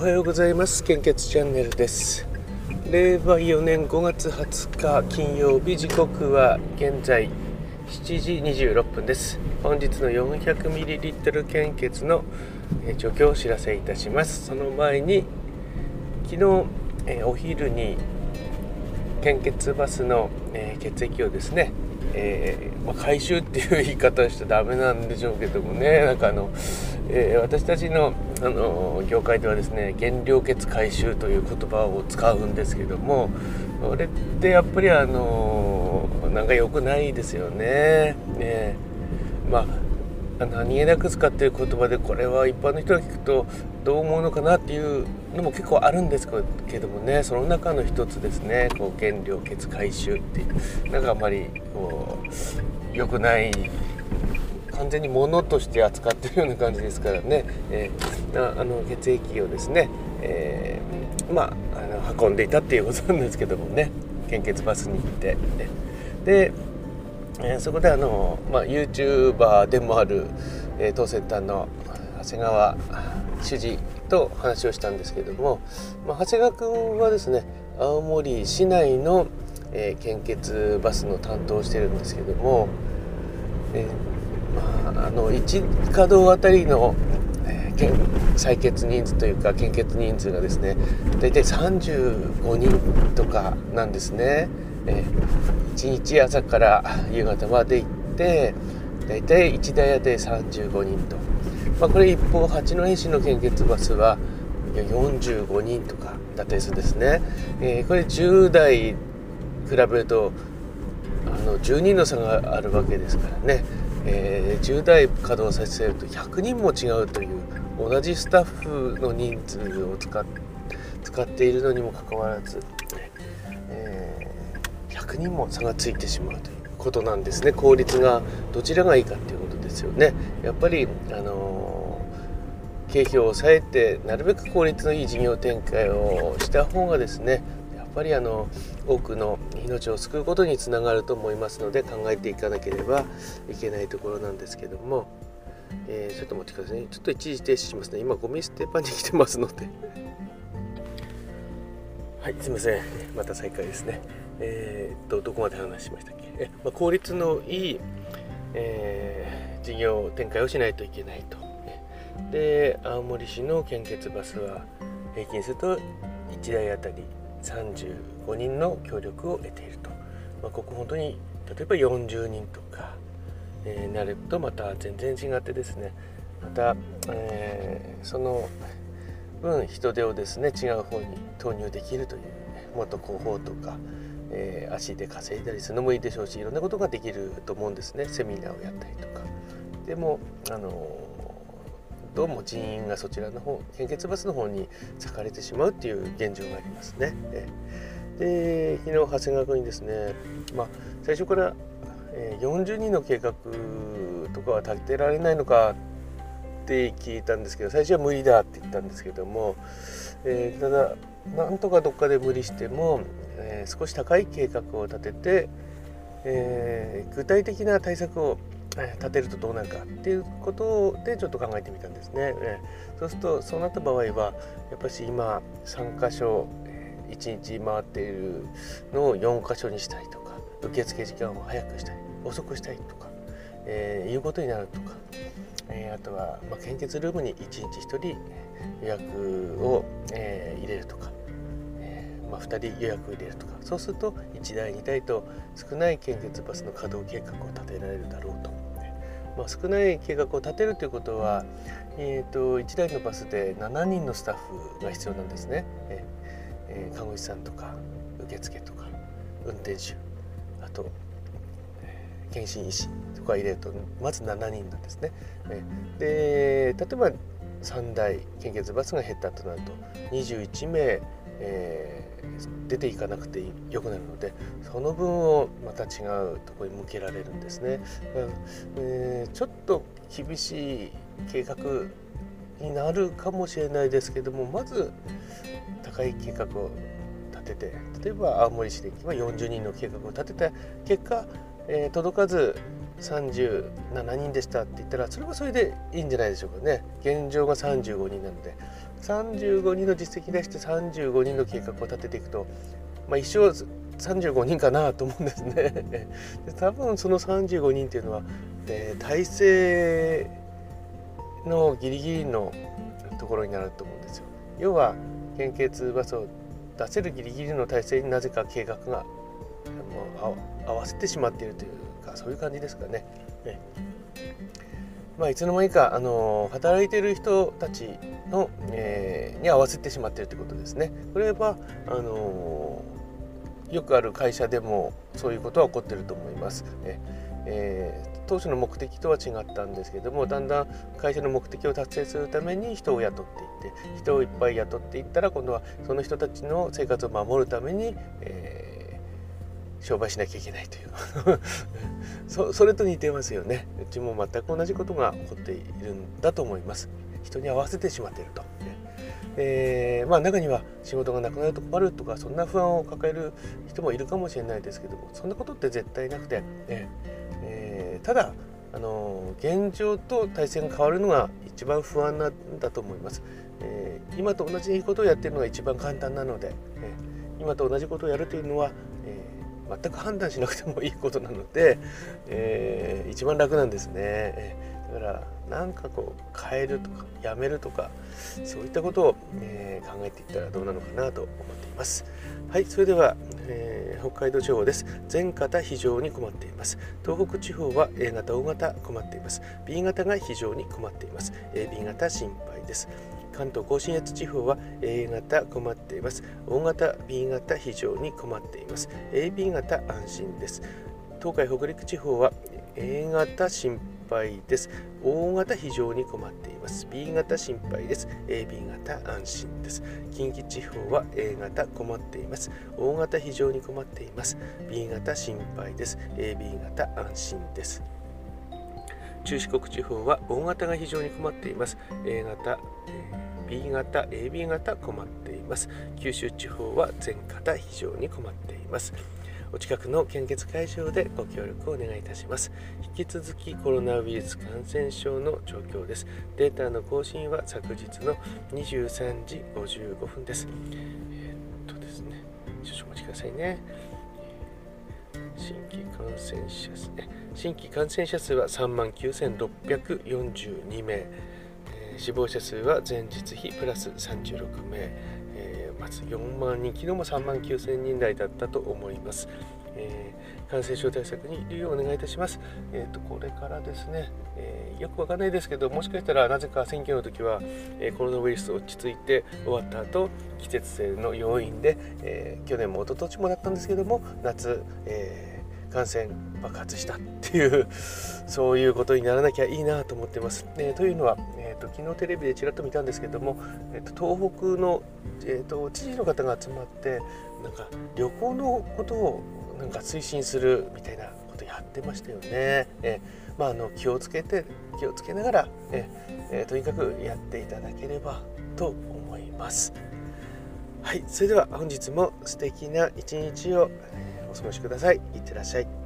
はようございます。献血チャンネルです。令和4年5月20日金曜日時刻は現在7時26分です。本日の 400ml 献血の状況をお知らせいたします。その前に昨日えお昼に献血バスの、え血液をですねえー、まあ、回収っていう言い方しちゃダメなんでしょうけどもね。なんかあの、えー、私たちのあの業界ではですね原料血回収という言葉を使うんですけどもこれってやっぱりあのなんか良くないですよね。ねまあ何気なく使っている言葉でこれは一般の人が聞くとどう思うのかなっていうのも結構あるんですけどもねその中の一つですねこう原料血回収っていうなんかあんまりこう良くない完全に物として扱ってるような感じですからね、えー、あの血液をですね、えー、まああの運んでいたっていうことなんですけどもね。献血バスに行って、ね、でえー、そこであの、まあ、YouTuber でもある、えー、当センターの長谷川主事と話をしたんですけども、まあ、長谷川君はですね青森市内の、えー、献血バスの担当をしてるんですけども、えーまあ、の1稼働あたりの、えー、採血人数というか献血人数がですね大体35人とかなんですね。えー、1日朝から夕方まで行って大体1台当て35人と、まあ、これ一方八戸市の献血バスは45人とかだったりするんですね、えー、これ10台比べるとあの10人の差があるわけですからね、えー、10台稼働させると100人も違うという同じスタッフの人数を使っ使っているのにもかかわらずえ100人も差がついてしまうということなんですね。効率がどちらがいいかっていうことですよね。やっぱりあの経費を抑えてなるべく効率のいい事業展開をした方がですねぱりあの多くの命を救うことにつながると思いますので考えていかなければいけないところなんですけども、えー、ちょっと待ってくださいね。ちょっと一時停止しますね。今ゴミ捨て場に来てますので。はいすいません。また再開ですね。えー、っとどこまで話しましたっけ？え、まあ、効率のいい、えー、事業展開をしないといけないと。で青森市の献血バスは平均すると1台あたり35人の協力を得ていると、まあ、ここ本当に例えば40人とか、えー、なるとまた全然違ってですね。また、えー、その分人手をですね違う方に投入できるというもっと広報とかえー、足で稼いだりするのもいいでしょうしいろんなことができると思うんですね。セミナーをやったりとか。でもあのどうも人員がそちらの方献血バスの方に割かれてしまうっていう現状がありますね。で昨日長谷川君にですね、まあ、最初から、40人の計画とかは立てられないのかって聞いたんですけど最初は無理だって言ったんですけども、えー、ただなんとかどっかで無理してもえー、少し高い計画を立てて、えー、具体的な対策を立てるとどうなるかっていうことでちょっと考えてみたんですね。そうするとそうなった場合はやっぱし今3箇所1日回っているのを4箇所にしたいとか受付時間を早くしたい遅くしたいとか、えー、いうことになるとか、えー、あとは、まあ、献血ルームに1日1人予約を、えー、入れるとかまあ、2人予約入れるとかそうすると1台2台と少ない献血バスの稼働計画を立てられるだろうと。まあ、少ない計画を立てるということは、えーと、1台のバスで7人のスタッフが必要なんですね。ええー、看護師さんとか受付とか運転手あと、えー、検診医師とか入れるとまず7人なんですね。えー、で例えば3台献血バスが減ったとなると21名えー、出ていかなくてよくなるのでその分をまた違うところに向けられるんですね。えー、ちょっと厳しい計画になるかもしれないですけどもまず高い計画を立てて例えば青森市では40人の計画を立てた結果、えー、届かず37人でしたって言ったらそれはそれでいいんじゃないでしょうかね現状が35人なので35人の実績出して35人の計画を立てていくと、まあ、一生35人かなと思うんですね。で多分その35人っていうのは、えー、体制のギリギリのところになると思うんですよ。要は献血バスを出せるギリギリの体制になぜか計画が合わせてしまっているというかそういう感じですかね。ねまあ、いつの間にかあの働いてる人たちの、えー、に合わせてしまってるということですね。これはあのよくある会社でもそういうことは起こってると思います。ねえー、当初の目的とは違ったんですけどもだんだん会社の目的を達成するために人を雇っていって人をいっぱい雇っていったら今度はその人たちの生活を守るために、えー商売しなきゃいけないという。そそれと似てますよね。うちも全く同じことが起こっているんだと思います。人に合わせてしまっていると、えー、まあ中には仕事がなくなると困るとかそんな不安を抱える人もいるかもしれないですけどもそんなことって絶対なくて、えー、ただあの現状と体制が変わるのが一番不安なんだと思います、えー、今と同じことをやってるのが一番簡単なので、え今と同じことをやるというのは、え全く判断しなくてもいいことなので、えー、一番楽なんですね。だから何かこう変えるとかやめるとかそういったことを、えー、考えていったらどうなのかなと思っています。はい、それでは、えー、北海道地方です。全型非常に困っています。東北地方は A 型、O 型困っています。B 型が非常に困っています。AB 型心配です。関東甲信越地方は A 型困っています。O 型、B 型非常に困っています。AB 型安心です。東海北陸地方は A 型心配です。O 型非常に困っています。B 型心配です。AB 型安心です。近畿地方は A 型困っています。O 型非常に困っています。B 型心配です。AB 型安心です。中四国地方は O 型が非常に困っています。A 型、B 型、AB 型困っています。九州地方は全型非常に困っています。お近くの献血会場でご協力をお願いいたします。引き続きコロナウイルス感染症の状況です。データの更新は昨日の23時55分です。えー、っとですね、少々お待ちくださいね。新規感染者数ね。新規感染者数は3万9642名。死亡者数は前日比プラス36名、えー、まず4万人、昨日も3万9000人台だったと思います。えー、感染症対策に留意をお願いいたします。えーと、これからですね、えー、よくわかんないですけど、もしかしたらなぜか選挙の時は、えー、コロナウイルス落ち着いて終わった後、季節性の要因で、え去年も一昨年もだったんですけども、夏、え感染爆発したっていう そういうことにならなきゃいいなと思ってます。えー、というのは、えーと、昨日テレビでちらっと見たんですけども、えーと、東北の、えーと、知事の方が集まってなんか旅行のことをなんか推進するみたいなことやってましたよね。えー、まあ、あの気をつけて気をつけながら、ええー、とにかくやっていただければと思います。はい、それでは本日も素敵な一日をお過ごしください。いってらっしゃい。